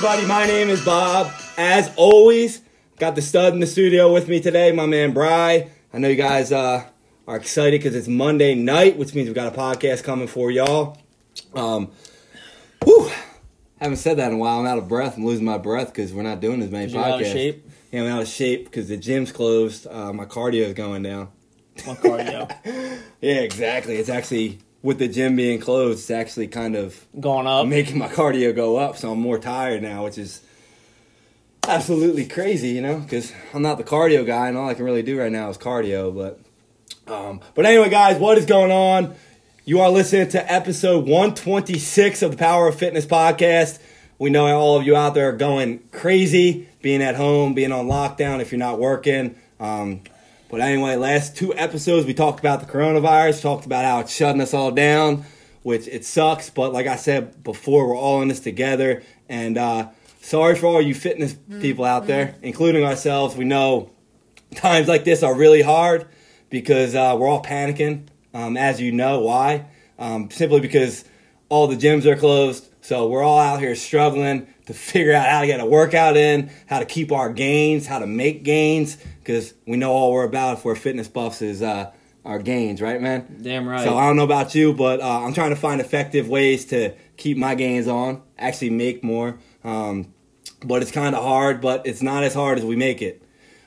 is going on, everybody? My name is Bob. As always, got the stud in the studio with me today, my man Bry. I know you guys uh, are excited because it's Monday night, which means we've got a podcast coming for y'all. Um, whew, haven't said that in a while. I'm out of breath. I'm losing my breath because we're not doing as many podcasts. out of shape? Yeah, I'm out of shape because the gym's closed. Uh, my cardio is going down. My cardio Yeah, exactly. It's actually with the gym being closed, it's actually kind of going up. making my cardio go up, so I'm more tired now, which is absolutely crazy, you know, because I'm not the cardio guy, and all I can really do right now is cardio. But, um, but anyway, guys, what is going on? You are listening to episode 126 of the Power of Fitness podcast. We know all of you out there are going crazy, being at home, being on lockdown if you're not working. Um, but anyway, last two episodes we talked about the coronavirus, talked about how it's shutting us all down, which it sucks. But like I said before, we're all in this together. And uh, sorry for all you fitness people out there, including ourselves. We know times like this are really hard because uh, we're all panicking, um, as you know why. Um, simply because all the gyms are closed. So we're all out here struggling to figure out how to get a workout in, how to keep our gains, how to make gains, because we know all we're about if we're fitness buffs is uh, our gains, right, man? Damn right. So I don't know about you, but uh, I'm trying to find effective ways to keep my gains on, actually make more. Um, but it's kind of hard, but it's not as hard as we make it.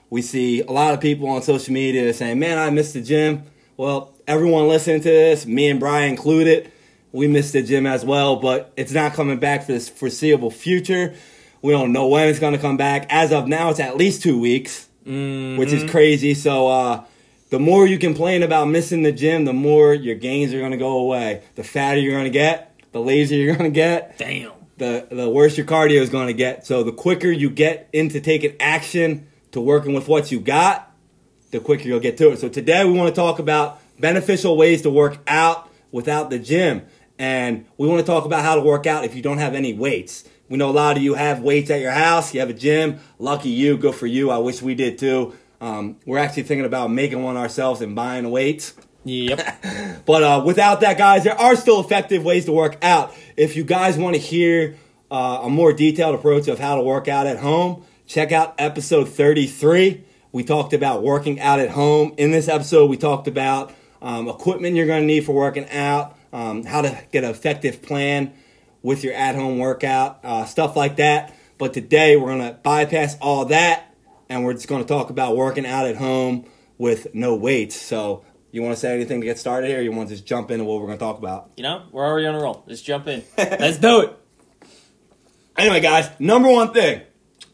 We see a lot of people on social media saying, "Man, I missed the gym." Well, everyone listening to this, me and Brian included, we missed the gym as well, but it's not coming back for this foreseeable future. We don't know when it's going to come back. As of now, it's at least two weeks Mhm. which is crazy. So uh, the more you complain about missing the gym, the more your gains are going to go away. The fatter you're going to get, the lazier you're going to get, Damn. the the worse your cardio is going to get. So the quicker you get into taking action to working with what you got, the quicker you'll get to it. So today we want to talk about beneficial ways to work out without the gym. And we want to talk about how to work out if you don't have any weights. We know a lot of you have weights at your house, you have a gym. Lucky you, good for you. I wish we did too. Um, we're actually thinking about making one ourselves and buying weights. Yep. But uh, without that, guys, there are still effective ways to work out. If you guys want to hear uh, a more detailed approach of how to work out at home, check out episode 33. We talked about working out at home. In this episode, we talked about um, equipment you're going to need for working out, um, how to get an effective plan with your at home workout, uh, stuff like that. But today, we're going to bypass all that and we're just going to talk about working out at home with no weights. So, you want to say anything to get started here? Or you want to just jump into what we're going to talk about? You know, we're already on a roll. Let's jump in. Let's do it. Anyway, guys, number one thing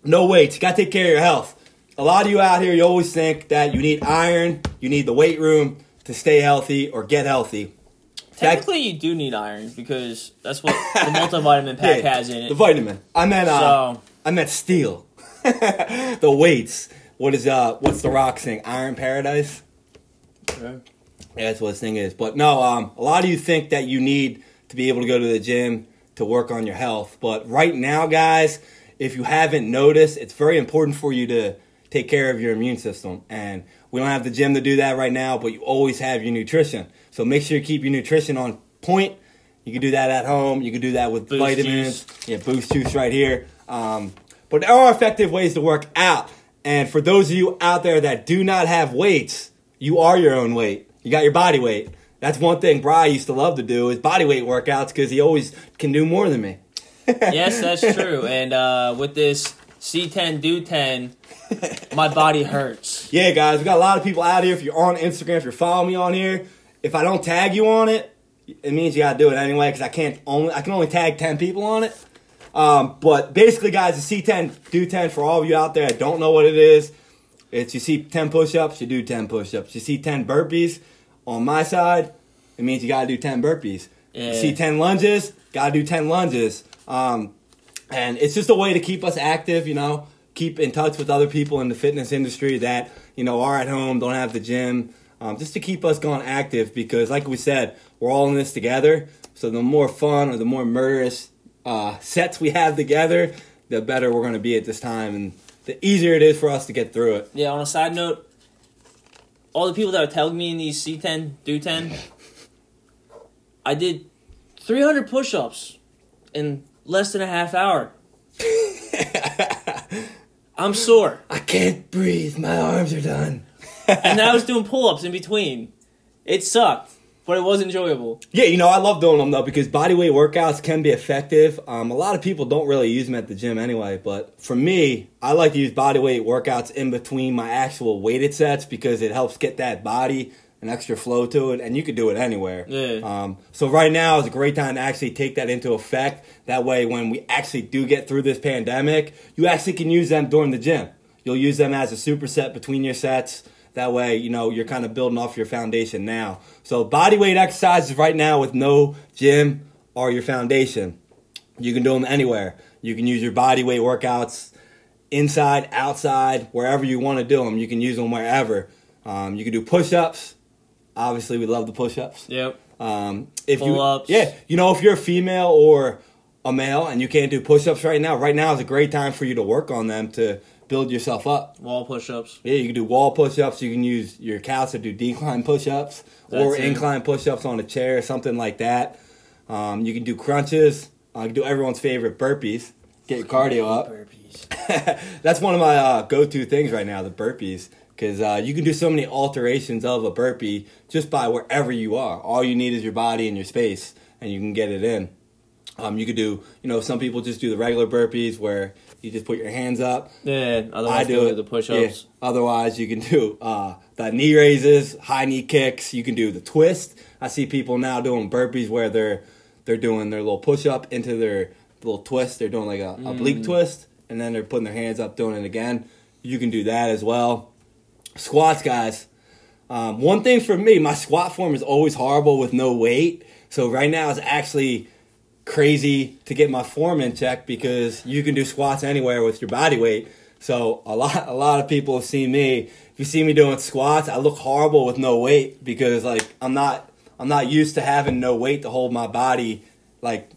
no weights. You got to take care of your health. A lot of you out here, you always think that you need iron, you need the weight room to stay healthy or get healthy. Technically, you do need iron because that's what the multivitamin pack Yeah, has in it. The vitamin. I meant uh, So I meant steel. the weights. What is uh what's the rock thing? Iron Paradise? Yeah, that's what this thing is. But no, um, a lot of you think that you need to be able to go to the gym to work on your health. But right now, guys, if you haven't noticed, it's very important for you to take care of your immune system. And we don't have the gym to do that right now, but you always have your nutrition. So make sure you keep your nutrition on point. You can do that at home. You can do that with Boost vitamins. Yeah, boost juice right here. Um, but there are effective ways to work out. And for those of you out there that do not have weights, you are your own weight. You got your body weight. That's one thing Bry used to love to do is body weight workouts because he always can do more than me. yes, that's true. And uh, with this See 10 do 10, my body hurts. Yeah, guys, we got a lot of people out here. If you're on Instagram, if you're following me on here, if I don't tag you on it, it means you gotta do it anyway because I can't only I can only tag ten people on it. Um, but basically, guys, the See 10 do 10 for all of you out there that don't know what it is. It's you see 10 push-ups, you do 10 push-ups. You see 10 burpees on my side, it means you gotta do 10 burpees. You see 10 lunges, gotta do 10 lunges. Um, and it's just a way to keep us active, you know, keep in touch with other people in the fitness industry that, you know, are at home, don't have the gym, um, just to keep us going active because, like we said, we're all in this together. So the more fun or the more murderous uh, sets we have together, the better we're going to be at this time and the easier it is for us to get through it. Yeah, on a side note, all the people that are telling me in these See 10, do 10, I did 300 push ups in less than a half hour. I'm sore. I can't breathe. My arms are done. And I was doing pull ups in between. It sucked, but it was enjoyable. Yeah, you know, I love doing them though because bodyweight workouts can be effective. Um, a lot of people don't really use them at the gym anyway, but for me, I like to use bodyweight workouts in between my actual weighted sets because it helps get that body an extra flow to it, and you could do it anywhere. Yeah. Um, so right now is a great time to actually take that into effect. That way, when we actually do get through this pandemic, you actually can use them during the gym. You'll use them as a superset between your sets. That way, you know, you're kind of building off your foundation now. So body weight exercises right now with no gym are your foundation. You can do them anywhere. You can use your body weight workouts inside, outside, wherever you want to do them. You can use them wherever. Um, you can do push-ups. Obviously, we love the push-ups. Yep. Um, if Pull-ups. you, yeah, you know, if you're a female or a male and you can't do push-ups right now, right now is a great time for you to work on them to build yourself up. Wall push ups. Yeah, you can do wall push-ups. You can use your calves to do decline push-ups or it. incline push-ups on a chair or something like that. Um, you can do crunches. Uh, can do everyone's favorite burpees. Get your cardio up. Burpees. That's one of my uh, go-to things right now, the burpees, because uh, you can do so many alterations of a burpee just by wherever you are. All you need is your body and your space, and you can get it in. Um, you could do, you know, some people just do the regular burpees where you just put your hands up. Yeah. I Otherwise, do do it. the push Yeah. ups. Otherwise, you can do uh, the knee raises, high knee kicks. You can do the twist. I see people now doing burpees where they're they're doing their little push up into their little twist. They're doing like a Mm. oblique twist, and then they're putting their hands up, doing it again. You can do that as well. Squats, guys. Um, one thing for me, my squat form is always horrible with no weight. So right now it's actually crazy to get my form in check because you can do squats anywhere with your body weight. So a lot a lot of people have seen me. If you see me doing squats, I look horrible with no weight because like I'm not I'm not used to having no weight to hold my body like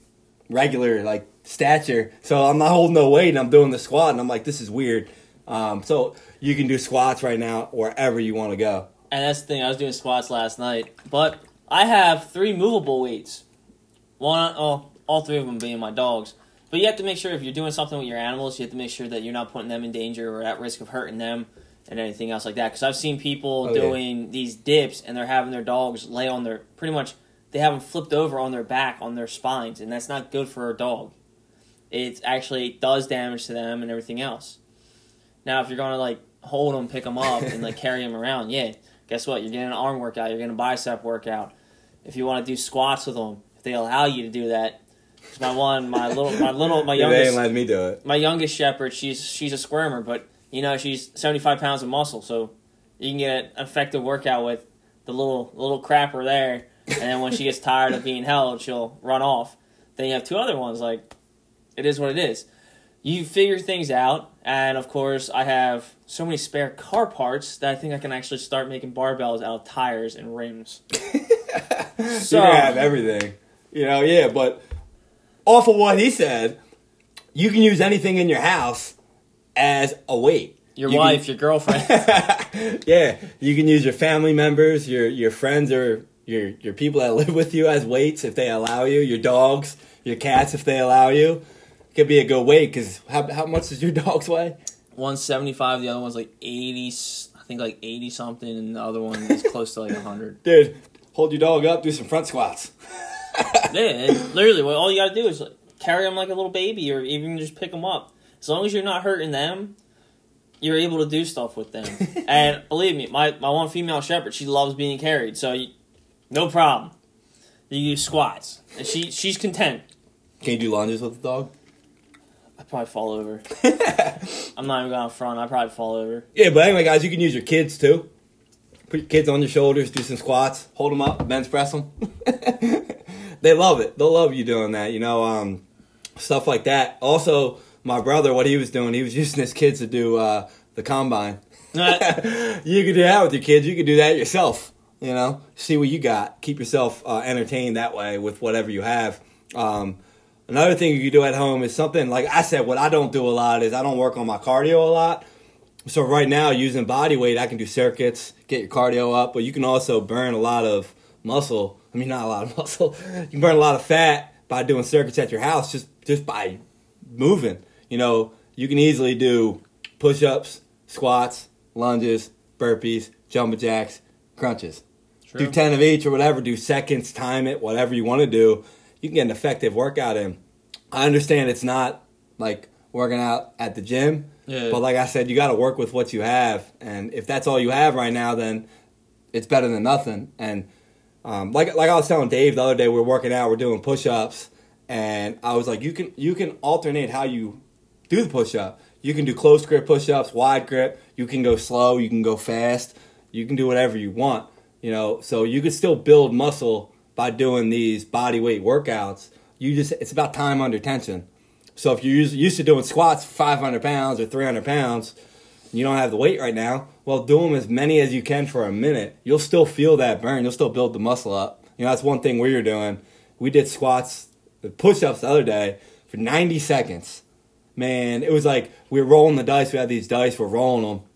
regular like stature. So I'm not holding no weight and I'm doing the squat and I'm like this is weird. Um, so you can do squats right now wherever you want to go. And that's the thing. I was doing squats last night, but I have three movable weights. One, oh, all three of them being my dogs. But you have to make sure if you're doing something with your animals, you have to make sure that you're not putting them in danger or at risk of hurting them and anything else like that. Because I've seen people Oh, yeah. doing these dips and they're having their dogs lay on their pretty much they have them flipped over on their back on their spines, and that's not good for a dog. It actually does damage to them and everything else. Now, if you're gonna like hold them, pick them up, and like carry them around, yeah, guess what? You're getting an arm workout. You're getting a bicep workout. If you want to do squats with them, if they allow you to do that, my one, my little, my little, my Yeah, they youngest, letting me do it. my youngest shepherd, she's she's a squirmer, but you know she's 75 pounds of muscle, so you can get an effective workout with the little little crapper there, and then when she gets tired of being held, she'll run off. Then you have two other ones. Like it is what it is. You figure things out, and of course, I have so many spare car parts that I think I can actually start making barbells out of tires and rims. So you have everything. You know, yeah, but off of what he said, you can use anything in your house as a weight. Your You wife, can- your girlfriend. yeah, you can use your family members, your your friends, or your your people that live with you as weights if they allow you. Your dogs, your cats if they allow you. Could be a good weight because how how much does your dogs weigh? One seventy five. the other one's like eighty. I think like 80 something, and the other one is close to like 100. Dude, hold your dog up, do some front squats. Yeah, literally, what all you gotta do is like, carry them like a little baby, or even just pick them up. As long as you're not hurting them, you're able to do stuff with them. and believe me, my, my one female shepherd, she loves being carried, so you, no problem. You do squats, and she she's content. Can you do lunges with the dog? I probably fall over. I'm not even going front. I probably fall over. Yeah, but anyway, guys, you can use your kids too. Put your kids on your shoulders, do some squats, hold them up, bench press them. they love it. They'll love you doing that, you know, um, stuff like that. Also, my brother, what he was doing, he was using his kids to do uh, the combine. you could do that with your kids. You could do that yourself. You know, see what you got. Keep yourself uh, entertained that way with whatever you have. Um, another thing you can do at home is something like I said. What I don't do a lot is I don't work on my cardio a lot. So right now, using body weight, I can do circuits, get your cardio up, but you can also burn a lot of muscle. I mean, not a lot of muscle. You can burn a lot of fat by doing circuits at your house, just just by moving. You know, you can easily do push ups, squats, lunges, burpees, jumping jacks, crunches. True. Do 10 of each or whatever, do seconds, time it, whatever you want to do. You can get an effective workout in. I understand it's not like working out at the gym, Yeah. but like I said, you got to work with what you have. And if that's all you have right now, then it's better than nothing. And um, like like I was telling Dave the other day, we are working out, we're doing push ups, and I was like, you can you can alternate how you do the push up. You can do close grip push ups, wide grip. You can go slow. You can go fast. You can do whatever you want. You know, so you can still build muscle by doing these body weight workouts. You just it's about time under tension. So if you're used, used to doing squats 500 pounds or 300 pounds, you don't have the weight right now. Well, do them as many as you can for a minute. You'll still feel that burn. You'll still build the muscle up. You know, that's one thing we were doing. We did squats, push ups the other day for 90 seconds. Man, it was like we were rolling the dice. We had these dice, we're rolling them,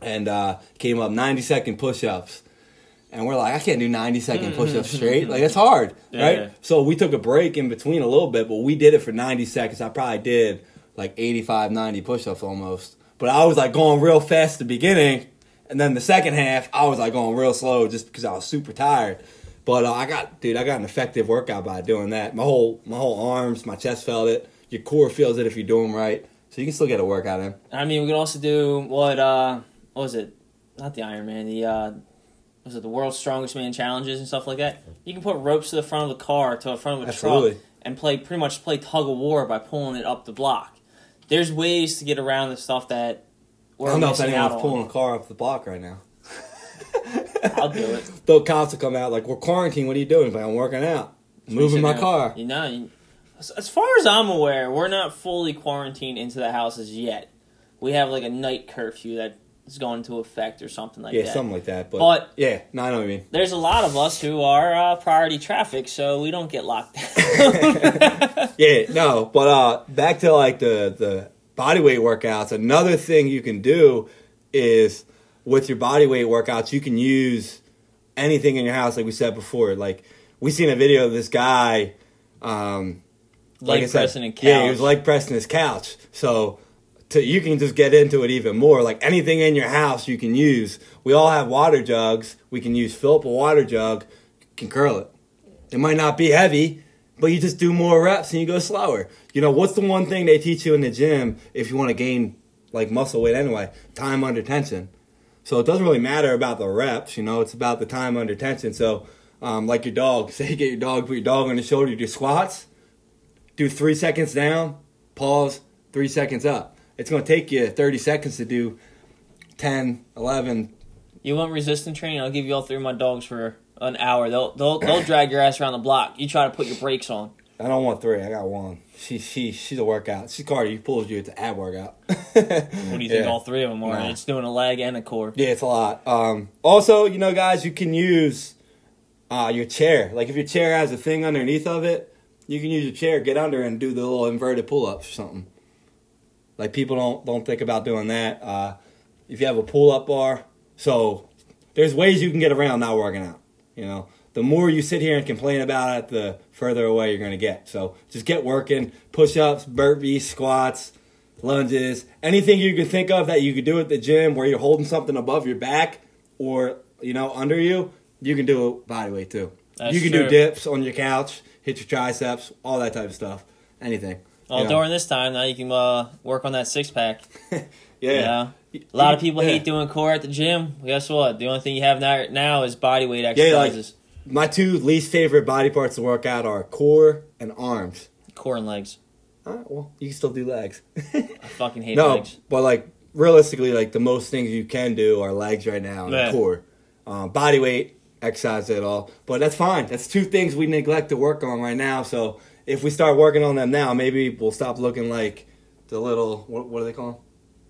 and uh, came up 90 second push ups. And we're like, I can't do 90 second push ups straight. Like, it's hard, right? Yeah. So we took a break in between a little bit, but we did it for 90 seconds. I probably did like 85, 90 push ups almost. But I was like going real fast at the beginning. And then the second half, I was like going real slow just because I was super tired. But uh, I got, dude, I got an effective workout by doing that. My whole, my whole arms, my chest felt it. Your core feels it if you do them right. So you can still get a workout in. I mean, we can also do what? uh What was it? Not the Iron Man. The uh was it the World's Strongest Man challenges and stuff like that? You can put ropes to the front of the car to the front of a Absolutely. truck and play pretty much play tug of war by pulling it up the block. There's ways to get around the stuff that we're I don't know if anyone's on. pulling a car up the block right now. I'll do it. The cops will come out like, we're quarantined. What are you doing? Like, I'm working out. Moving my know, car. You know, you- as, as far as I'm aware, we're not fully quarantined into the houses yet. We have like a night curfew that is going to effect or something like Yeah, that. Yeah, something like that. But, But- yeah, no, I know what you mean. There's a lot of us who are uh, priority traffic, so we don't get locked down. Yeah, no, but uh, back to like the the body weight workouts. Another thing you can do is with your body weight workouts, you can use anything in your house, like we said before. Like we seen a video of this guy, um, like I said, pressing a yeah, he was like pressing his couch. So to, you can just get into it even more. Like anything in your house, you can use. We all have water jugs. We can use fill up a water jug, can curl it. It might not be heavy, but you just do more reps and you go slower. You know, what's the one thing they teach you in the gym if you want to gain like muscle weight anyway? Time under tension. So it doesn't really matter about the reps, you know, it's about the time under tension. So, um, like your dog, say you get your dog, put your dog on the shoulder, do squats, do three seconds down, pause, three seconds up. It's going to take you 30 seconds to do 10, 11. you want resistance training? I'll give you all three of my dogs for an hour. They'll they'll they'll drag your ass around the block. You try to put your brakes on. I don't want three, I got one. She, she, she's a workout. She's cardio. You pulls you to ab workout. what do you think all three of them are? Nah. It's doing a leg and a core. Yeah, it's a lot. Um, also, you know, guys, you can use uh, your chair. Like if your chair has a thing underneath of it, you can use your chair, get under, and do the little inverted pull ups or something. Like people don't don't think about doing that. Uh, if you have a pull up bar, so there's ways you can get around not working out. You know, the more you sit here and complain about it, the further away you're going to get. So just get working. Push ups, burpees, squats, lunges, anything you can think of that you could do at the gym where you're holding something above your back or you know under you, you can do it body weight too. That's you can true. do dips on your couch, hit your triceps, all that type of stuff. Anything. Well, you know. during this time now, you can uh, work on that six pack. yeah. Yeah. A lot of people Yeah. hate doing core at the gym. Guess what? The only thing you have now, now is body weight Yeah, like- exercises. My two least favorite body parts to work out are core and arms. core and legs. All right, well, you can still do legs. I fucking hate no, legs. but like realistically, like the most things you can do are legs right now and Yeah. core. Um, body weight, exercise at all. But that's fine. That's two things we neglect to work on right now. So if we start working on them now, maybe we'll stop looking like the little what, what do they call them?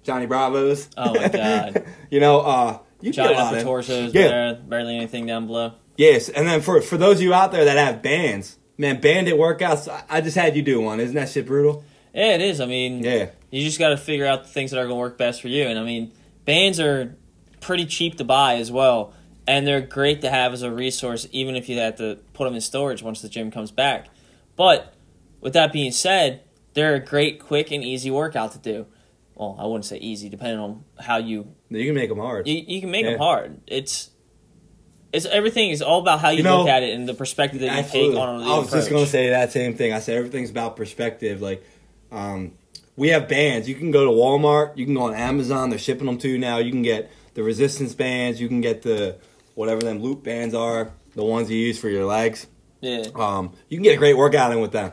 Johnny Bravos. Oh my God. you know, uh, you get a lot upper in. torsos, Yeah. there, barely anything down below. Yes, and then for for those of you out there that have bands, man, banded workouts. I- I just had you do one. Isn't that shit brutal? Yeah, it is. I mean, Yeah. you just got to figure out the things that are going to work best for you. And I mean, bands are pretty cheap to buy as well, and they're great to have as a resource, even if you have to put them in storage once the gym comes back. But with that being said, they're a great, quick, and easy workout to do. Well, I wouldn't say easy, depending on how you You can make them hard. you, you can make Yeah. them hard. It's it's everything is all about how you, You know, look at it and the perspective that you Absolutely. take on the I was just gonna say that same thing. I said everything's about perspective. Like, um, we have bands. You can go to Walmart. You can go on Amazon. They're shipping them to you now. You can get the resistance bands. You can get the whatever them loop bands are, the ones you use for your legs. Yeah, Um, you can get a great workout in with them.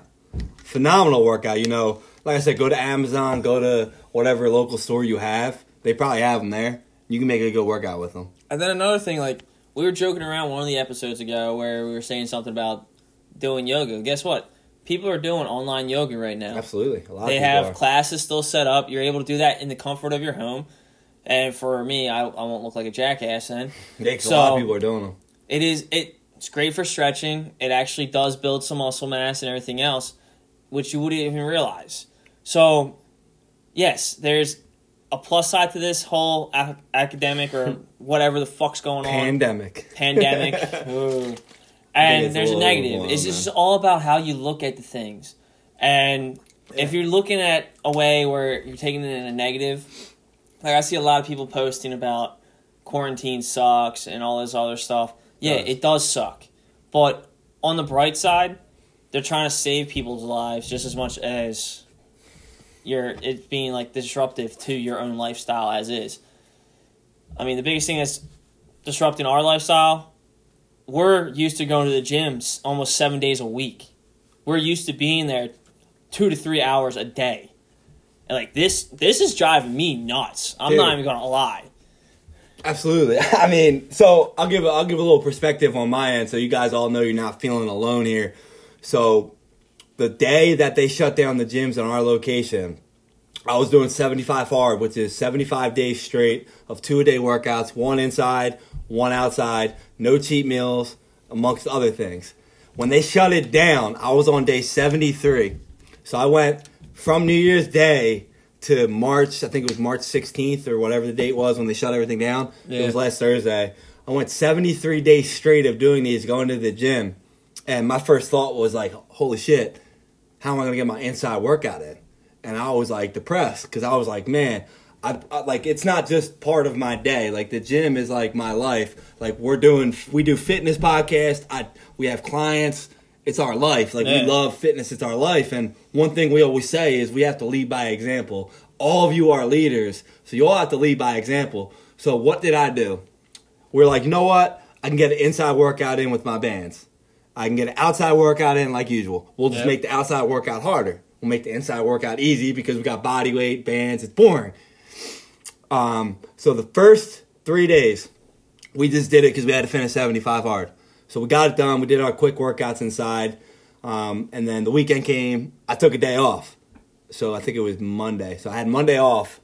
Phenomenal workout. You know, like I said, go to Amazon. Go to whatever local store you have. They probably have them there. You can make a good workout with them. and then another thing, like we were joking around one of the episodes ago where we were saying something about doing yoga. Guess what? People are doing online yoga right now. Absolutely. A lot They of have are. classes still set up. You're able to do that in the comfort of your home. And for me, I, I won't look like a jackass then. Yeah, 'cause a lot of people are doing them. It is it, it's great for stretching. It actually does build some muscle mass and everything else, which you wouldn't even realize. So, yes, there's a plus side to this whole a- academic or whatever the fuck's going on Pandemic. pandemic. And there's a little negative. overblown, It's man. just all about how you look at the things. And if you're looking at a way where you're taking it in a negative, like I see a lot of people posting about quarantine sucks and all this other stuff. Yeah, Does. it does suck. But on the bright side, they're trying to save people's lives just as much as you're it being like disruptive to your own lifestyle as is. I mean, the biggest thing that's disrupting our lifestyle, we're used to going to the gyms almost seven days a week. We're used to being there two to three hours a day. And like this this is driving me nuts. I'm not even gonna lie. Absolutely. I mean, so I'll give a, I'll give a little perspective on my end, so you guys all know you're not feeling alone here. So, the day that they shut down the gyms in our location, I was doing 75 hard, which is 75 days straight of two a day workouts, one inside, one outside, no cheat meals, amongst other things. When they shut it down, I was on day 73. So I went from New Year's Day to March, I think it was March 16th or whatever the date was when they shut everything down. It was last Thursday. I went 73 days straight of doing these, going to the gym. And my first thought was like, holy shit, how am I going to get my inside workout in? And I was like depressed because I was like, man, I, I like it's not just part of my day. Like the gym is like my life. Like we're doing, we do fitness podcast. I we have clients. It's our life. Like Yeah. we love fitness. It's our life. And one thing we always say is we have to lead by example. All of you are leaders, so you all have to lead by example. So what did I do? We're like, you know what? I can get an inside workout in with my bands. I can get an outside workout in like usual. We'll just Yep. make the outside workout harder. We'll make the inside workout easy because we got body weight, bands. It's boring. Um, so the first three days, we just did it because we had to finish 75 hard. So we got it done. We did our quick workouts inside. Um, and then the weekend came. I took a day off. So I think it was Monday. So I had Monday off.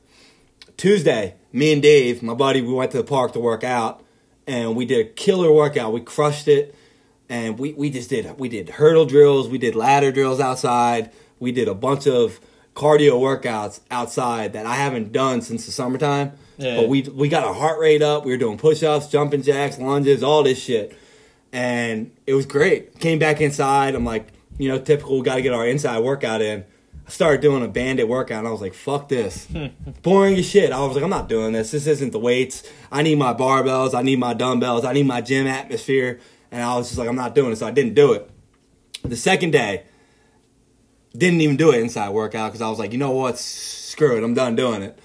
Tuesday, me and Dave, my buddy, we went to the park to work out. And we did a killer workout. We crushed it. And we, we just did we did hurdle drills, we did ladder drills outside, we did a bunch of cardio workouts outside that I haven't done since the summertime. Yeah. But we we got our heart rate up. We were doing push ups, jumping jacks, lunges, all this shit, and it was great. Came back inside. I'm like, you know, typical. Got to get our inside workout in. I started doing a banded workout, and I was like, fuck this, boring as shit. I was like, I'm not doing this. This isn't the weights. I need my barbells. I need my dumbbells. I need my gym atmosphere. And I was just like, I'm not doing it. So I didn't do it. The second day, didn't even do an inside workout because I was like, you know what? Screw it. I'm done doing it.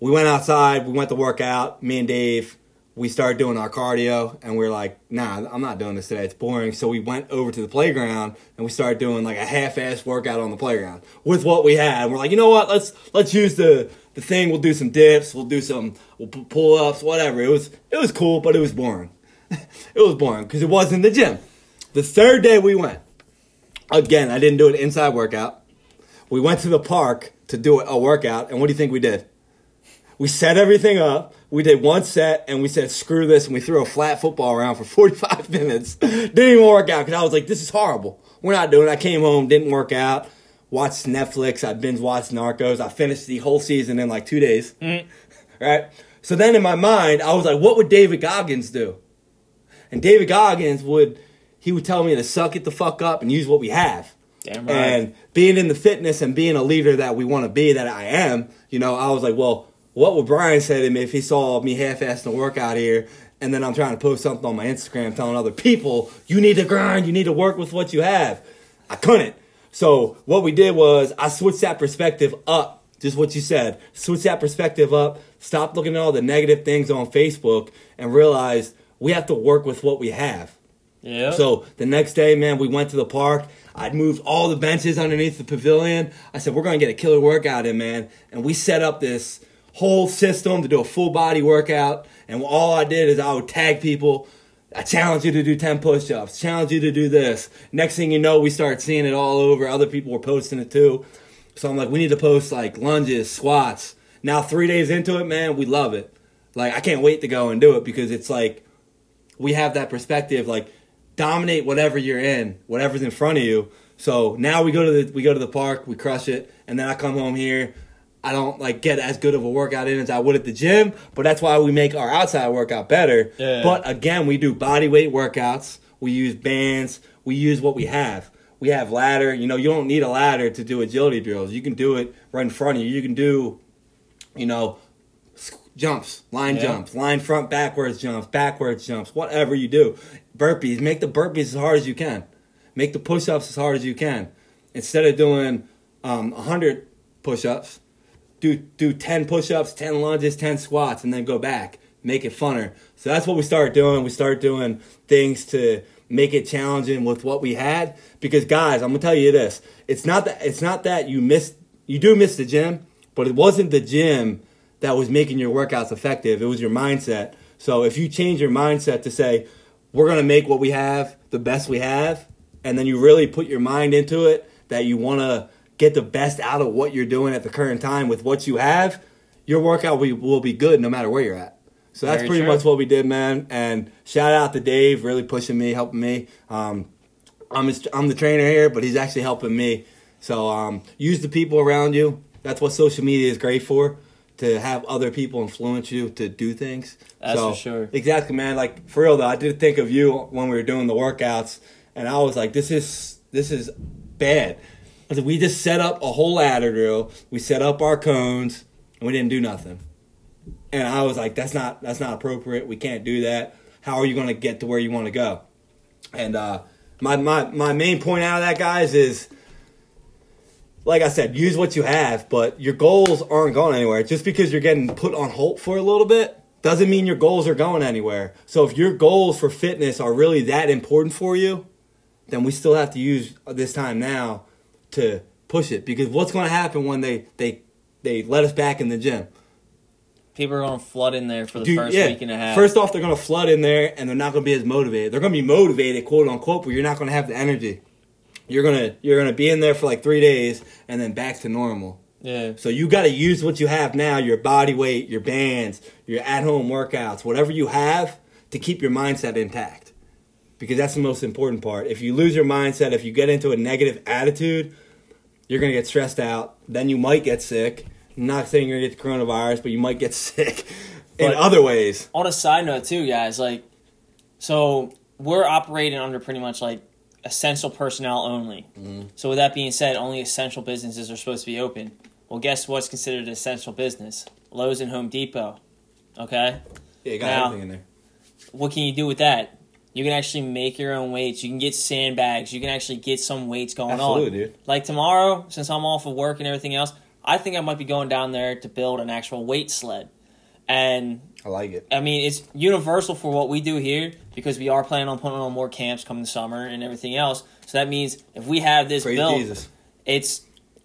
We went outside. We went to work out. Me and Dave, we started doing our cardio, and we are like, nah, I'm not doing this today. It's boring. So we went over to the playground and we started doing like a half-ass workout on the playground with what we had. We're like, you know what? Let's let's use the the thing. We'll do some dips. We'll do some we'll pull-ups, whatever. It was it was cool, but it was boring. it was boring because it wasn't the gym. The third day we went, again, I didn't do an inside workout. We went to the park to do a workout, and what do you think we did? We set everything up. We did one set, and we said, "Screw this!" and we threw a flat football around for 45 minutes. Didn't even work out because I was like, "This is horrible. We're not doing." it. I came home, didn't work out. Watched Netflix. I binge watched Narcos. I finished the whole season in like two days. Mm-hmm. Right. So then in my mind, I was like, "What would David Goggins do?" And David Goggins would he would tell me to suck it the fuck up and use what we have. Damn right. And being in the fitness and being a leader that we want to be, that I am, you know, I was like, well, what would Brian say to me if he saw me half-assing a workout here, and then I'm trying to post something on my Instagram telling other people, you need to grind, you need to work with what you have. I couldn't. So what we did was I switched that perspective up, just what you said. Switch that perspective up. Stop looking at all the negative things on Facebook and realize we have to work with what we have. yeah. So the next day, man, we went to the park. I'd moved all the benches underneath the pavilion. I said, we're going to get a killer workout in, man. And we set up this whole system to do a full body workout. And all I did is I would tag people. I challenge you to do 10 push ups, challenge you to do this. Next thing you know, we start seeing it all over. Other people were posting it too. So I'm like, we need to post like lunges, squats. Now, three days into it, man, we love it. Like, I can't wait to go and do it because it's like, we have that perspective like dominate whatever you're in whatever's in front of you so now we go to the we go to the park we crush it and then i come home here i don't like get as good of a workout in as i would at the gym but that's why we make our outside workout better Yeah. but again we do body weight workouts we use bands we use what we have we have ladder you know you don't need a ladder to do agility drills you can do it right in front of you you can do you know jumps, line Yeah. jumps, line front backwards jumps, backwards jumps, whatever you do. Burpees, make the burpees as hard as you can. Make the push ups as hard as you can. Instead of doing um, 100 push ups, do, do 10 push ups, 10 lunges, 10 squats, and then go back. Make it funner. So that's what we start doing. We start doing things to make it challenging with what we had. Because guys, I'm gonna tell you this: it's not that it's not that you missed you do miss the gym, but it wasn't the gym that was making your workouts effective. It was your mindset. So if you change your mindset to say, we're to make what we have the best we have, and then you really put your mind into it that you want to get the best out of what you're doing at the current time with what you have, your workout will, will be good no matter where you're at. So that's Very pretty true. much what we did, man. And shout out to Dave, really pushing me, helping me. Um, I'm his, I'm the trainer here, but he's actually helping me. So um, use the people around you. That's what social media is great for. To have other people influence you to do things. That's So, for sure. Exactly, man. Like for real though, I did think of you when we were doing the workouts, and I was like, "This is this is bad." I said, "We just set up a whole ladder drill. We set up our cones, and we didn't do nothing." And I was like, "That's not that's not appropriate. We can't do that. How are you going to get to where you want to go?" And uh, my my my main point out of that, guys, is like I said, use what you have, but your goals aren't going anywhere. Just because you're getting put on hold for a little bit doesn't mean your goals are going anywhere. So if your goals for fitness are really that important for you, then we still have to use this time now to push it because what's going to happen when they they they let us back in the gym? People are going to flood in there for the Dude, first yeah. week and a half. First off, they're going to flood in there and they're not going to be as motivated. They're going to be motivated, quote unquote, but you're not going to have the energy. You're gonna you're gonna be in there for like three days and then back to normal. yeah. So you got to use what you have now, your body weight, your bands, your at-home workouts, whatever you have to keep your mindset intact. Because that's the most important part. If you lose your mindset, if you get into a negative attitude, you're going to get stressed out. Then you might get sick. I'm not saying you're going to get the coronavirus, but you might get sick in But- other ways. on a side note too guys like so we're operating under pretty much like essential personnel only Mm-hmm. so with that being said only essential businesses are supposed to be open well guess what's considered an essential business lowes and home depot okay Yeah, you got Now- everything in there. what can you do with that you can actually make your own weights you can get sandbags you can actually get some weights going Absolutely, on dude. like tomorrow since i'm off of work and everything else i think i might be going down there to build an actual weight sled and I like it. I mean, it's universal for what we do here because we are planning on putting on more camps coming summer and everything else. So that means if we have this Praise built, Jesus. it's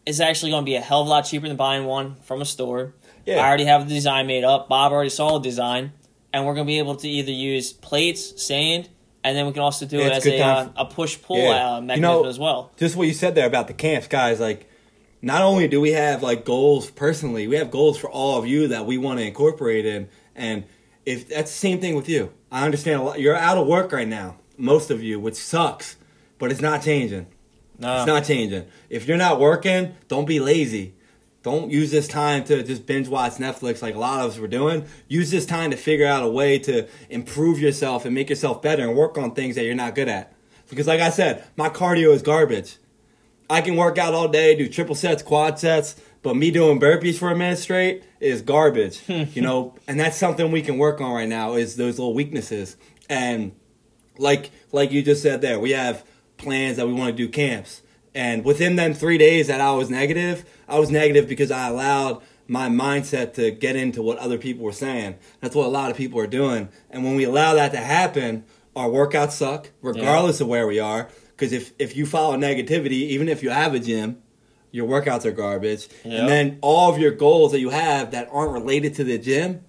it's actually going to be a hell of a lot cheaper than buying one from a store. Yeah. I already have the design made up. Bob already saw the design, and we're going to be able to either use plates, sand, and then we can also do Yeah, it as a, uh, a push pull Yeah. uh, You mechanism know- as well. just what you said there about the camps, guys. Like, not only do we have like goals personally, we have goals for all of you that we want to incorporate in. And if that's the same thing with you, I understand a lot. You're out of work right now, most of you, which sucks, but it's not changing. No, It's not changing. If you're not working, don't be lazy. Don't use this time to just binge watch Netflix like a lot of us were doing. Use this time to figure out a way to improve yourself and make yourself better and work on things that you're not good at. Because, like I said, my cardio is garbage. I can work out all day, do triple sets, quad sets, but me doing burpees for a minute straight is garbage. Hmm. you know, and that's something we can work on right now is those little weaknesses. And like like you just said there, we have plans that we want to do camps. And within them three days that I was negative, I was negative because I allowed my mindset to get into what other people were saying. That's what a lot of people are doing. And when we allow that to happen, our workouts suck, regardless of where we are. Because if, if you follow negativity, even if you have a gym, your workouts are garbage. Yep. And then all of your goals that you have that aren't related to the gym,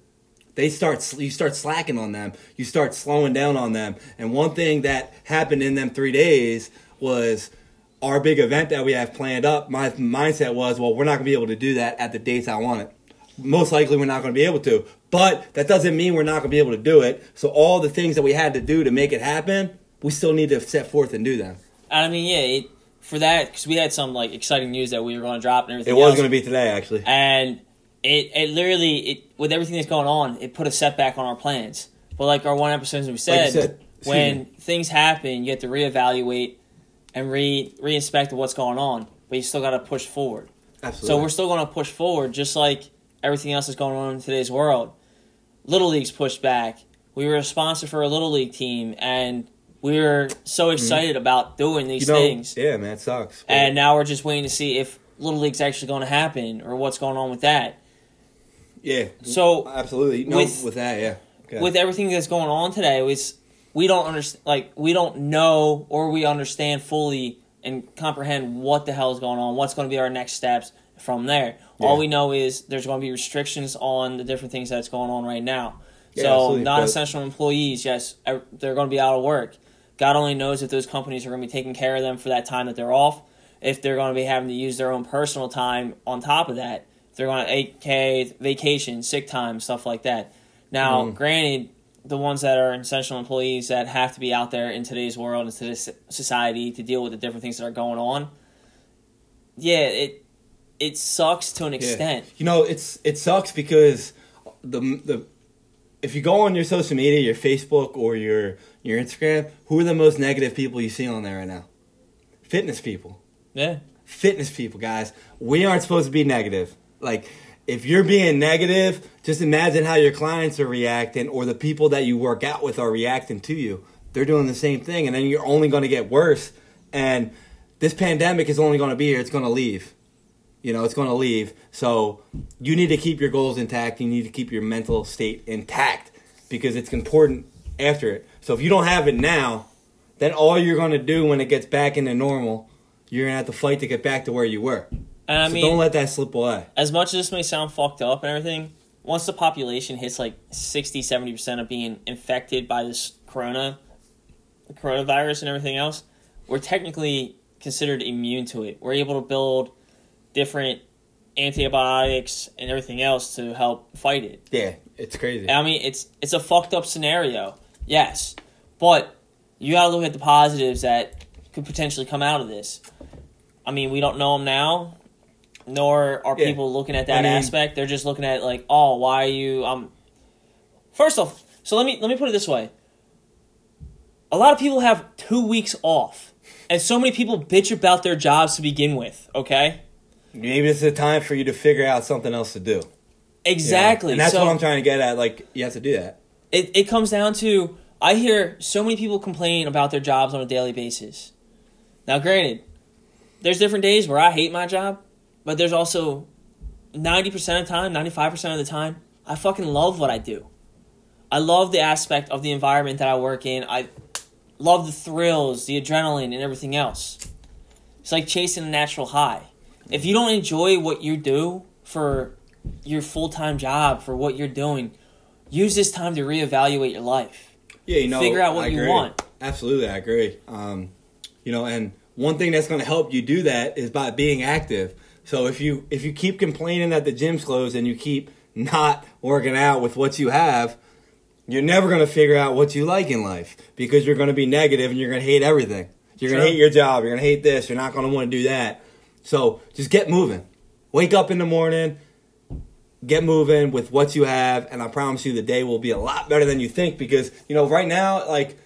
they start you start slacking on them. You start slowing down on them. And one thing that happened in them three days was our big event that we have planned up. My mindset was, well, we're not gonna be able to do that at the dates I want it. Most likely, we're not gonna be able to. But that doesn't mean we're not gonna be able to do it. So all the things that we had to do to make it happen, we still need to set forth and do them. I mean, yeah, it, for that because we had some like exciting news that we were going to drop and everything. It was else. gonna be today, actually. and it it literally it with everything that's going on, it put a setback on our plans. But like our one episode, as we said, said, when me. things happen, you have to reevaluate and re reinspect what's going on. But you still got to push forward. Absolutely. So we're still going to push forward, just like everything else that's going on in today's world. Little League's pushed back. We were a sponsor for a Little League team, and we were so excited about doing these Mm-hmm. you know, things. yeah, man, it sucks. But- And now we're just waiting to see if Little League's actually going to happen or what's going on with that. yeah, So absolutely. No, with- with, that, yeah. Okay. with everything that's going on today, it's we don't understand. Like we don't know or we understand fully and comprehend what the hell is going on. What's going to be our next steps from there? All we know is there's going to be restrictions on the different things that's going on right now. Yeah, so non-essential employees, yes, they're going to be out of work. God only knows if those companies are going to be taking care of them for that time that they're off. If they're going to be having to use their own personal time on top of that, if they're going to 8K vacation, sick time, stuff like that. Now, Mhm. granted, the ones that are essential employees that have to be out there in today's world and today's society to deal with the different things that are going on. Yeah, it it sucks to an Yeah. extent. You know, it's it sucks because the the if you go on your social media, your Facebook or your your Instagram, who are the most negative people you see on there right now? Fitness people. Yeah. Fitness people, guys. We aren't supposed to be negative. Like if you're being negative, just imagine how your clients are reacting or the people that you work out with are reacting to you. They're doing the same thing and then you're only going to get worse and this pandemic is only going to be here. It's going to leave. You know, it's going to leave. So you need to keep your goals intact. You need to keep your mental state intact because it's important after it. So if you don't have it now, then all you're going to do when it gets back into normal, you're going to have to fight to get back to where you were. And I so mean, don't let that slip away. as much as this may sound fucked up and everything, once the population hits like 60, 70% of being infected by this corona, coronavirus and everything else, we're technically considered immune to it. We're able to build different antibiotics and everything else to help fight it. Yeah, it's crazy. I mean, it's it's a fucked up scenario, yes, but you gotta look at the positives that could potentially come out of this. I mean, we don't know them now, nor are Yeah. people looking at that I mean- aspect. They're just looking at like, oh, why are you? Um, first off, so let me let me put it this way: a lot of people have two weeks off, and so many people bitch about their jobs to begin with. Okay, Maybe it's a time for you to figure out something else to do. you know? exactly. And that's so, what I'm trying to get at. Like, you have to do that. it, it comes down to I hear so many people complain about their jobs on a daily basis. Now, granted, there's different days where I hate my job, but there's also 90% of the time, 95% of the time, I fucking love what I do. I love the aspect of the environment that I work in. I love the thrills, the adrenaline, and everything else. It's like chasing a natural high. If you don't enjoy what you do for your full time job, for what you're doing, use this time to reevaluate your life. Yeah, you know, Figure out what you want. Absolutely, I agree. Um, you know, and one thing that's going to help you do that is by being active. So if you if you keep complaining that the gym's closed and you keep not working out with what you have, you're never going to figure out what you like in life because you're going to be negative and you're going to hate everything. You're going to hate your job. You're going to hate this. You're not going to want to do that. So just get moving. Wake up in the morning. Get moving with what you have, and I promise you the day will be a lot better than you think because, you know, right now, like,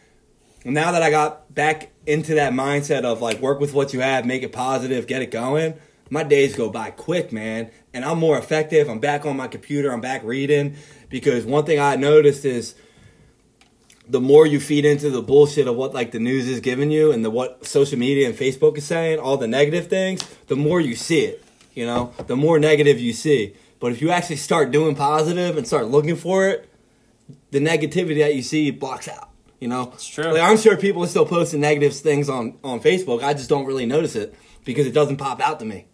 now that I got back into that mindset of like work with what you have, make it positive, get it going, my days go by quick, man. And I'm more effective. I'm back on my computer. I'm back reading because one thing I noticed is the more you feed into the bullshit of what like the news is giving you and the what social media and Facebook is saying, all the negative things, the more you see it. You know, the more negative you see. But if you actually start doing positive and start looking for it, the negativity that you see blocks out. You know, It's true. Like, I'm sure people are still posting negative things on on Facebook. I just don't really notice it because it doesn't pop out to me.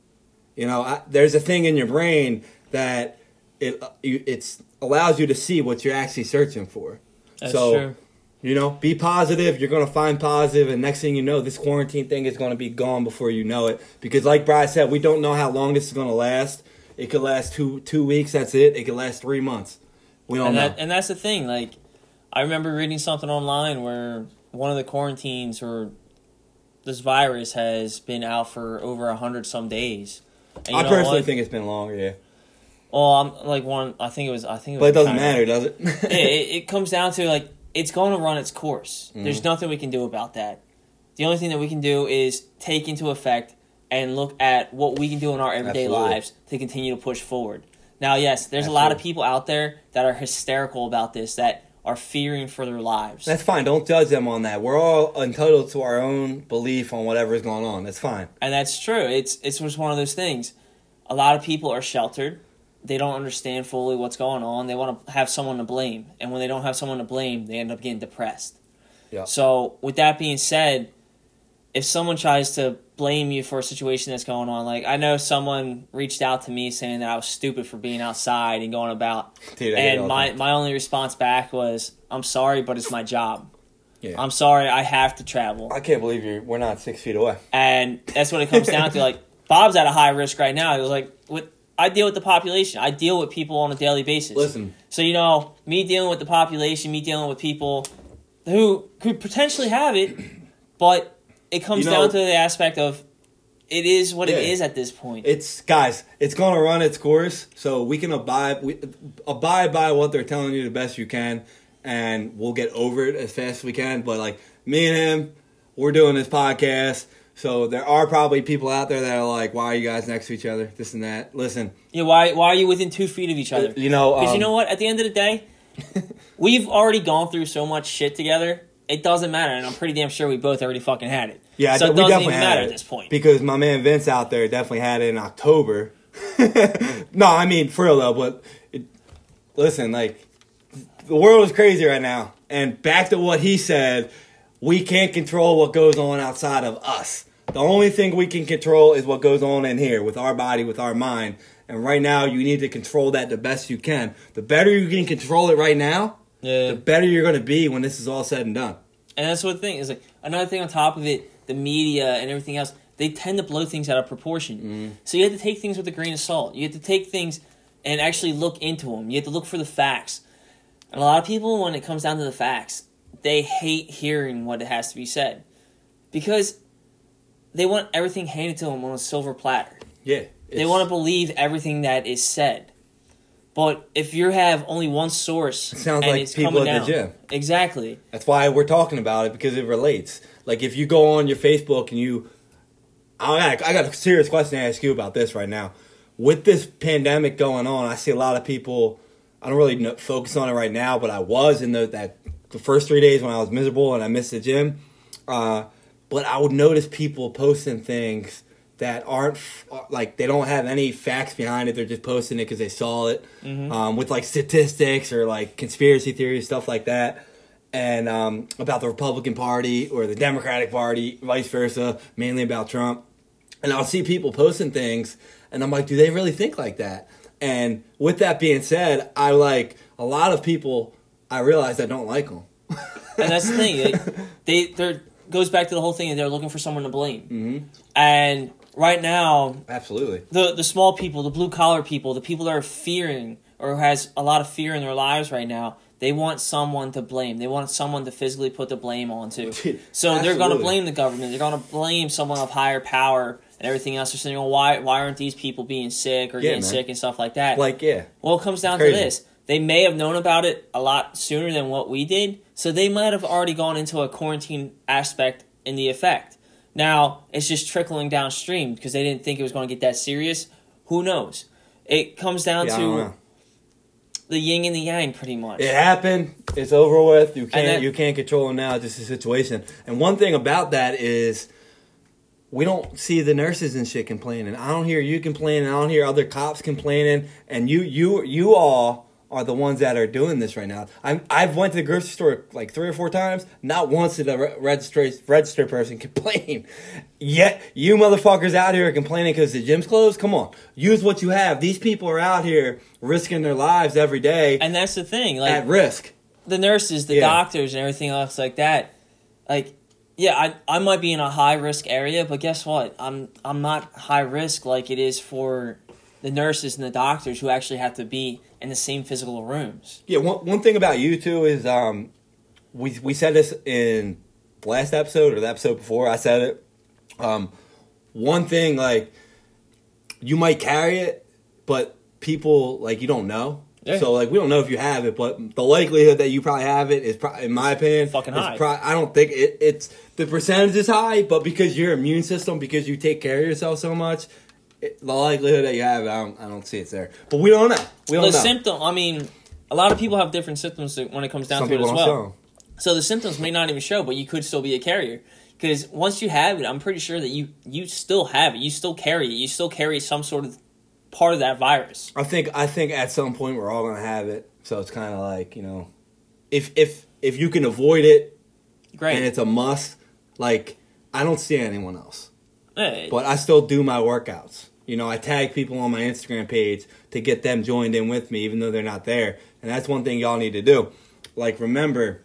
You know, I, there's a thing in your brain that it uh, you, it's allows you to see what you're actually searching for. That's so, true. you know, be positive. You're gonna find positive, and next thing you know, this quarantine thing is gonna be gone before you know it. Because, like Brad said, we don't know how long this is gonna last. It could last two two weeks. That's it. It could last three months. We don't and know. and that's the thing. Like, I remember reading something online where one of the quarantines or this virus has been out for over a hundred some days. And I personally think it's been longer. Yeah, Well, I'm like one. I think it was. I think it was. but it doesn't matter, does it? it, it, comes down to like it's going to run its course. Mm-hmm. There's nothing we can do about that. The only thing that we can do is take into effect and look at what we can do in our everyday Absolutely. lives to continue to push forward. Now, yes, there's a lot of people out there that are hysterical about this, that are fearing for their lives. That's fine. Don't judge them on that. We're all entitled to our own belief on whatever is going on. That's fine. and that's true. It's it's just one of those things. A lot of people are sheltered. They don't understand fully what's going on. They want to have someone to blame, and when they don't have someone to blame, they end up getting depressed. Yeah. So, with that being said, if someone tries to blame you for a situation that's going on, like I know someone reached out to me saying that I was stupid for being outside and going about, Dude, I get it all and my my only response back was, "I'm sorry, but it's my job. Yeah. I'm sorry, I have to travel." I can't believe you're. We're not six feet away. And that's what it comes down to. Like Bob's at a high risk right now. It was like with I deal with the population. I deal with people on a daily basis. Listen, So you know, me dealing with the population, me dealing with people who could potentially have it, but it comes You know- down to the aspect of it is what it Yeah. is at this point. it's guys. It's gonna run its course, so we can abide. We abide by what they're telling you the best you can, and we'll get over it as fast as we can. But like me and him, we're doing this podcast. So there are probably people out there that are like, "Why are you guys next to each other? This and that." Listen, yeah, why why are you within two feet of each other? you know, Because you um, know what? At the end of the day, we've already gone through so much shit together. It doesn't matter, and I'm pretty damn sure we both already fucking had it. Yeah, so it doesn't even matter at this point. because my man Vince out there definitely had it in October. no, I mean for real though. But it, listen, like the world is crazy right now, and back to what he said, we can't control what goes on outside of us. The only thing we can control is what goes on in here with our body, with our mind. And right now, you need to control that the best you can. The better you can control it right now, yeah. the better you're going to be when this is all said and done. And that's what the thing is like another thing on top of it, the media and everything else, they tend to blow things out of proportion. Mm-hmm. So you have to take things with a grain of salt. You have to take things and actually look into them. You have to look for the facts. And a lot of people, when it comes down to the facts, they hate hearing what it has to be said because they want everything handed to them on a silver platter. Yeah. They want to believe everything that is said. But if you have only one source, It sounds like people at the gym. Exactly. That's why we're talking about it because it relates. Like if you go on your Facebook and you, I got, I got a serious question to ask you about this right now. With this pandemic going on, I see a lot of people. I don't really focus on it right now, but I was in the that the first three days when I was miserable and I missed the gym. Uh, but I would notice people posting things that aren't f- like they don't have any facts behind it. They're just posting it because they saw it um, with like statistics or like conspiracy theories, stuff like that and um, about the Republican Party or the Democratic Party, vice versa, mainly about Trump. And I'll see people posting things, and I'm like, do they really think like that? And with that being said, I like a lot of people. I realize I don't like them. and that's the thing. Like, they they goes back to the whole thing and they're looking for someone to blame. Mm-hmm. And right now, Absolutely. the the small people, the blue collar people, the people that are fearing or has a lot of fear in their lives right now, they want someone to blame. They want someone to physically put the blame onto. So they're going to blame the government. They're going to blame someone of higher power and everything else. They're saying, "Well, why why aren't these people being sick or Yeah, getting man. sick and stuff like that?" Like, yeah, Well, it comes down Crazy. to this. They may have known about it a lot sooner than what we did, So they might have already gone into a quarantine aspect in the effect. Now it's just trickling downstream because they didn't think it was going to get that serious. Who knows? It comes down Yeah, to the yin and the yang, pretty much. It happened. It's over with. You can't you can't control it now. It's just a situation. And one thing about that is we don't see the nurses and shit complaining. I don't hear you complaining. I don't hear other cops complaining. And you you you all are the ones that are doing this right now. I'm I've went to the grocery store like three or four times. Not once did a re- register register person complain. Yet you motherfuckers out here are complaining because the gym's closed. Come on, use what you have. These people are out here risking their lives every day And that's the thing, like at risk. the nurses, the Yeah. doctors, and everything else like that. Like, yeah, I I might be in a high risk area, but guess what? I'm I'm not high risk like it is for the nurses and the doctors who actually have to be in the same physical rooms. Yeah, one, one thing about you too is um, we we said this in the last episode or the episode before. I said it. Um, one thing like you might carry it, but people like you don't know. Yeah. So like we don't know if you have it, but the likelihood that you probably have it is, pro- in my opinion, Fucking high. pro- I don't think it, it's the percentage is high, but because your immune system, because you take care of yourself so much, it, the likelihood that you have, it, I don't, I don't see it there. But we don't know. We don't The know. symptom, I mean, a lot of people have different symptoms when it comes down Some to it as well. So the symptoms may not even show, but you could still be a carrier. Because once you have it, I'm pretty sure that you you still have it. You still carry it. You still carry some sort of part of that virus. I think I think at some point we're all gonna have it. So it's kind of like you know, if if if you can avoid it Great. and it's a must, like I don't see anyone else. But I still do my workouts. You know, I tag people on my Instagram page to get them joined in with me, even though they're not there. And that's one thing y'all need to do. Like remember,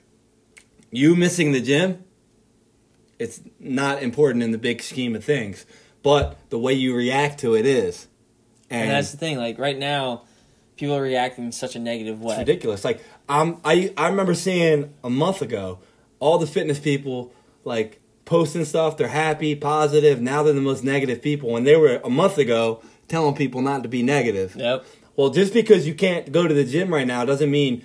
you missing the gym, it's not important in the big scheme of things. But the way you react to it is. and that's the thing. Like right now, people are reacting in such a negative way. It's ridiculous. Like um, I I remember seeing a month ago all the fitness people like posting stuff. They're happy, positive. Now they're the most negative people, and they were a month ago telling people not to be negative. Yep. Well, just because you can't go to the gym right now doesn't mean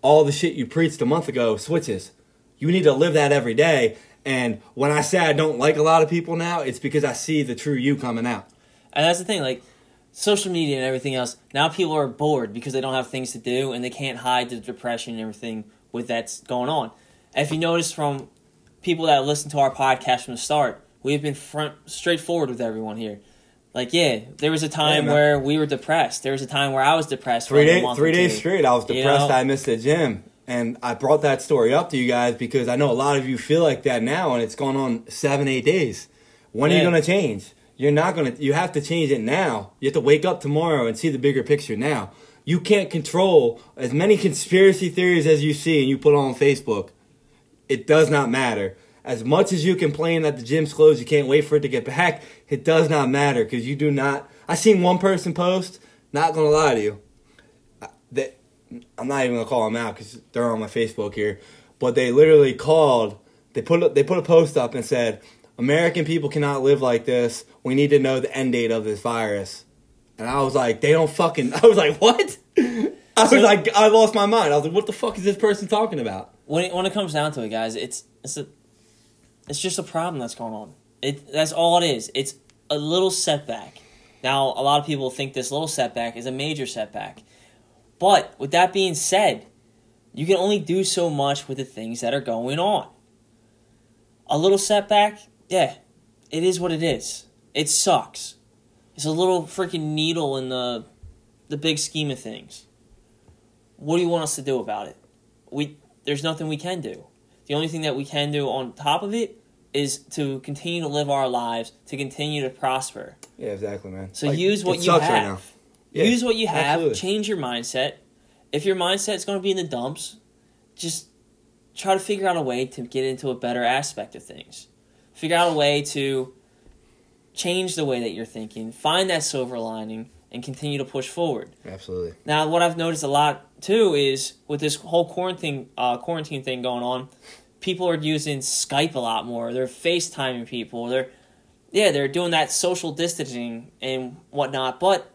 all the shit you preached a month ago switches. You need to live that every day. And when I say I don't like a lot of people now, it's because I see the true you coming out. And that's the thing, like social media and everything else. Now people are bored because they don't have things to do and they can't hide the depression and everything with that's going on. And if you notice from people that listen to our podcast from the start, we've been front straightforward with everyone here. Like, yeah, there was a time man. where we were depressed. There was a time where I was depressed. Three for like a days, three days two. straight, I was You depressed. know? I missed the gym, and I brought that story up to you guys because I know a lot of you feel like that now, and it's gone on seven, eight days. When are you going to change? You're not going to. You have to change it now. You have to wake up tomorrow and see the bigger picture now. You can't control as many conspiracy theories as you see and you put on Facebook. It does not matter. As much as you complain that the gym's closed, you can't wait for it to get back. It does not matter because you do not. I seen one person post. Not gonna lie to you, uh, that I'm not even gonna call them out because they're on my Facebook here. But they literally called. They put a- they put a post up and said, "American people cannot live like this. We need to know the end date of this virus." And I was like, "They don't fucking." I was like, "What?" I was So- like, I lost my mind. I was like, "What the fuck is this person talking about?" When it, when it comes down to it, guys, it's it's a it's just a problem that's going on. It that's all it is. It's a little setback. Now, a lot of people think this little setback is a major setback. But with that being said, you can only do so much with the things that are going on. A little setback, yeah, it is what it is. It sucks. It's a little freaking needle in the the big scheme of things. What do you want us to do about it? We there's nothing we can do. The only thing that we can do on top of it is to continue to live our lives, to continue to prosper. Yeah, exactly, man. So Like, use what you have. right now. Yeah, use what you have. absolutely. Change your mindset. If your mindset's going to be in the dumps, just try to figure out a way to get into a better aspect of things. Figure out a way to change the way that you're thinking. Find that silver lining and continue to push forward. Absolutely. Now, what I've noticed a lot too is with this whole quarantine uh, quarantine thing going on, people are using Skype a lot more. They're FaceTiming people. They're yeah, they're doing that social distancing and whatnot. But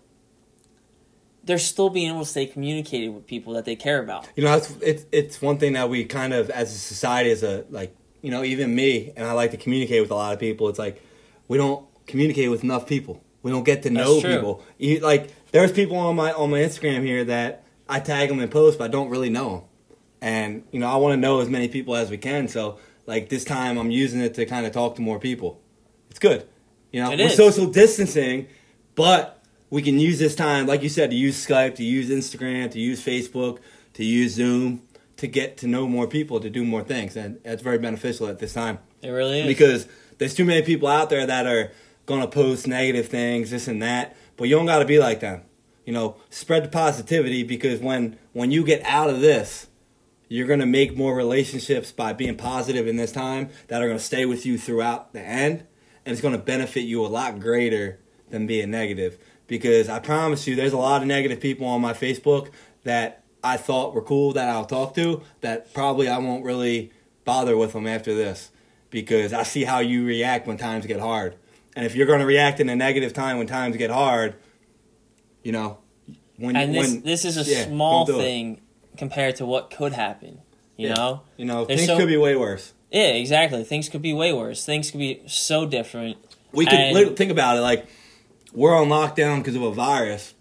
they're still being able to stay communicated with people that they care about. You know, it's it's it's one thing that we kind of as a society, as a like, you know, even me, and I like to communicate with a lot of people. It's like we don't communicate with enough people. We don't get to know people. You, like there's people on my on my Instagram here that I tag them in posts, but I don't really know them. And you know, I want to know as many people as we can. So like this time, I'm using it to kind of talk to more people. It's good. You know, It we're is. social distancing, but we can use this time, like you said, to use Skype, to use Instagram, to use Facebook, to use Zoom, to get to know more people, to do more things, and it's very beneficial at this time It really is. because there's too many people out there that are gonna post negative things, this and that. But you don't gotta be like them. You know, spread the positivity because when when you get out of this, you're gonna make more relationships by being positive in this time that are gonna stay with you throughout the end, and it's gonna benefit you a lot greater than being negative. Because I promise you, there's a lot of negative people on my Facebook that I thought were cool that I'll talk to that probably I won't really bother with them after this because I see how you react when times get hard. And if you're going to react in a negative time when times get hard, you know, when and this when this is a yeah, small don't it. thing compared to what could happen. You Yeah. know? you know, There's things so- could be way worse. Yeah, exactly. Things could be way worse. Things could be so different. We could And- lit- think about it like we're on lockdown because of a virus.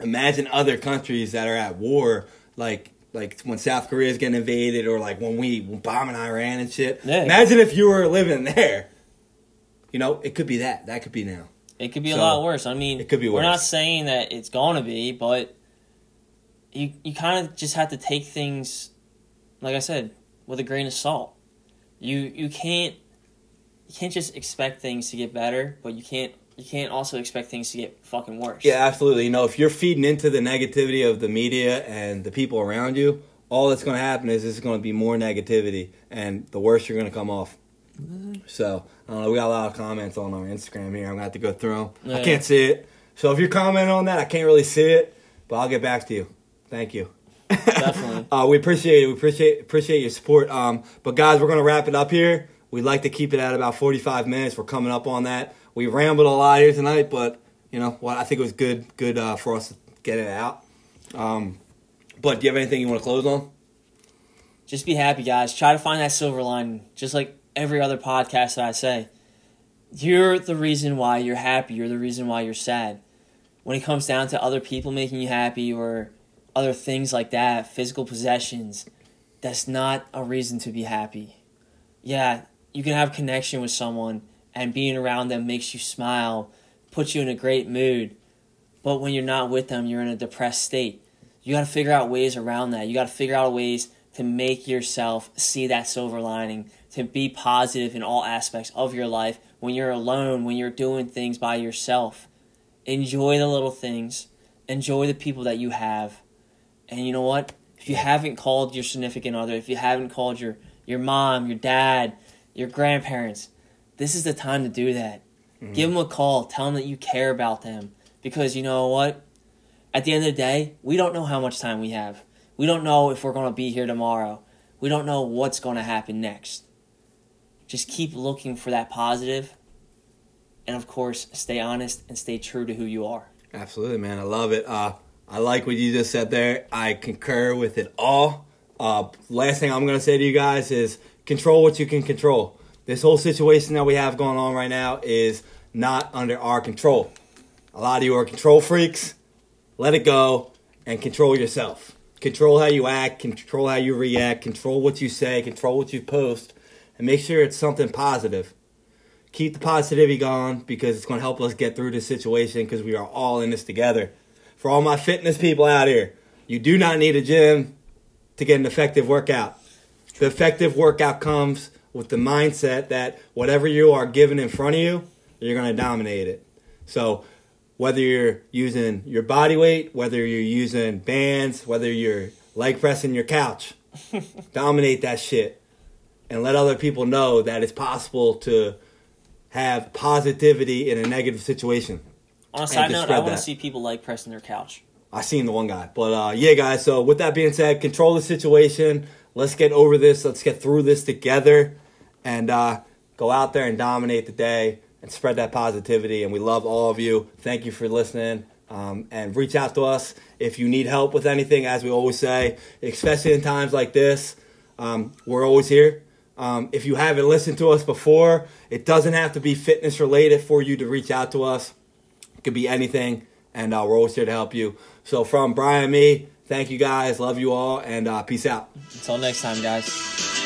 Imagine other countries that are at war, like like when South Korea is getting invaded, or like when we bombing Iran and shit. Yeah. Imagine if you were living there. You know, it could be that. That could be now. It could be a lot worse. I mean, it could be We're not saying that it's going to be, but you you kind of just have to take things, like I said, with a grain of salt. You you can't you can't just expect things to get better, but you can't you can't also expect things to get fucking worse. Yeah, absolutely. You know, if you're feeding into the negativity of the media and the people around you, all that's going to happen is it's going to be more negativity, and the worse you're going to come off. So, I don't know. We got a lot of comments on our Instagram here. I'm going to have to go through them. I can't see it. So, if you're commenting on that, I can't really see it, but I'll get back to you. Thank you. Definitely. uh, we appreciate it. We appreciate appreciate your support. Um, but guys, we're gonna wrap it up here. We'd like to keep it at about 45 minutes. We're coming up on that. We rambled a lot here tonight, but you know what? I think it was good good uh, for us to get it out. Um, but do you have anything you want to close on? just be happy, guys. Try to find that silver lining, just like every other podcast that I say. You're the reason why you're happy. You're the reason why you're sad. When it comes down to other people making you happy or other things like that, physical possessions, that's not a reason to be happy. Yeah, you can have connection with someone and being around them makes you smile, puts you in a great mood. But when you're not with them, you're in a depressed state. You got to figure out ways around that. You got to figure out ways to make yourself see that silver lining, to be positive in all aspects of your life when you're alone, when you're doing things by yourself. Enjoy the little things, enjoy the people that you have. And you know what? If you haven't called your significant other, if you haven't called your, your mom, your dad, your grandparents, this is the time to do that. Mm-hmm. Give them a call, tell them that you care about them. Because you know what? At the end of the day, we don't know how much time we have. We don't know if we're going to be here tomorrow. We don't know what's going to happen next. Just keep looking for that positive, and of course, stay honest and stay true to who you are. Absolutely, man. I love it. Uh, I like what you just said there. I concur with it all. Uh, last thing I'm going to say to you guys is control what you can control. This whole situation that we have going on right now is not under our control. A lot of you are control freaks. Let it go and control yourself. Control how you act, control how you react, control what you say, control what you post, and make sure it's something positive keep the positivity going because it's going to help us get through this situation because we are all in this together. For all my fitness people out here, you do not need a gym to get an effective workout. The effective workout comes with the mindset that whatever you are given in front of you, you're going to dominate it. So, whether you're using your body weight, whether you're using bands, whether you're leg pressing your couch, dominate that shit and let other people know that it's possible to have positivity in a negative situation. On a side note, I want to see people like pressing their couch. I seen the one guy, but uh, yeah, guys. So with that being said, control the situation. Let's get over this. Let's get through this together, and uh, go out there and dominate the day and spread that positivity. And we love all of you. Thank you for listening. Um, and reach out to us if you need help with anything, as we always say, especially in times like this. Um, we're always here. Um, if you haven't listened to us before, it doesn't have to be fitness related for you to reach out to us. It could be anything, and uh, we're always here to help you. So, from Brian and me, thank you guys. Love you all, and uh, peace out. Until next time, guys.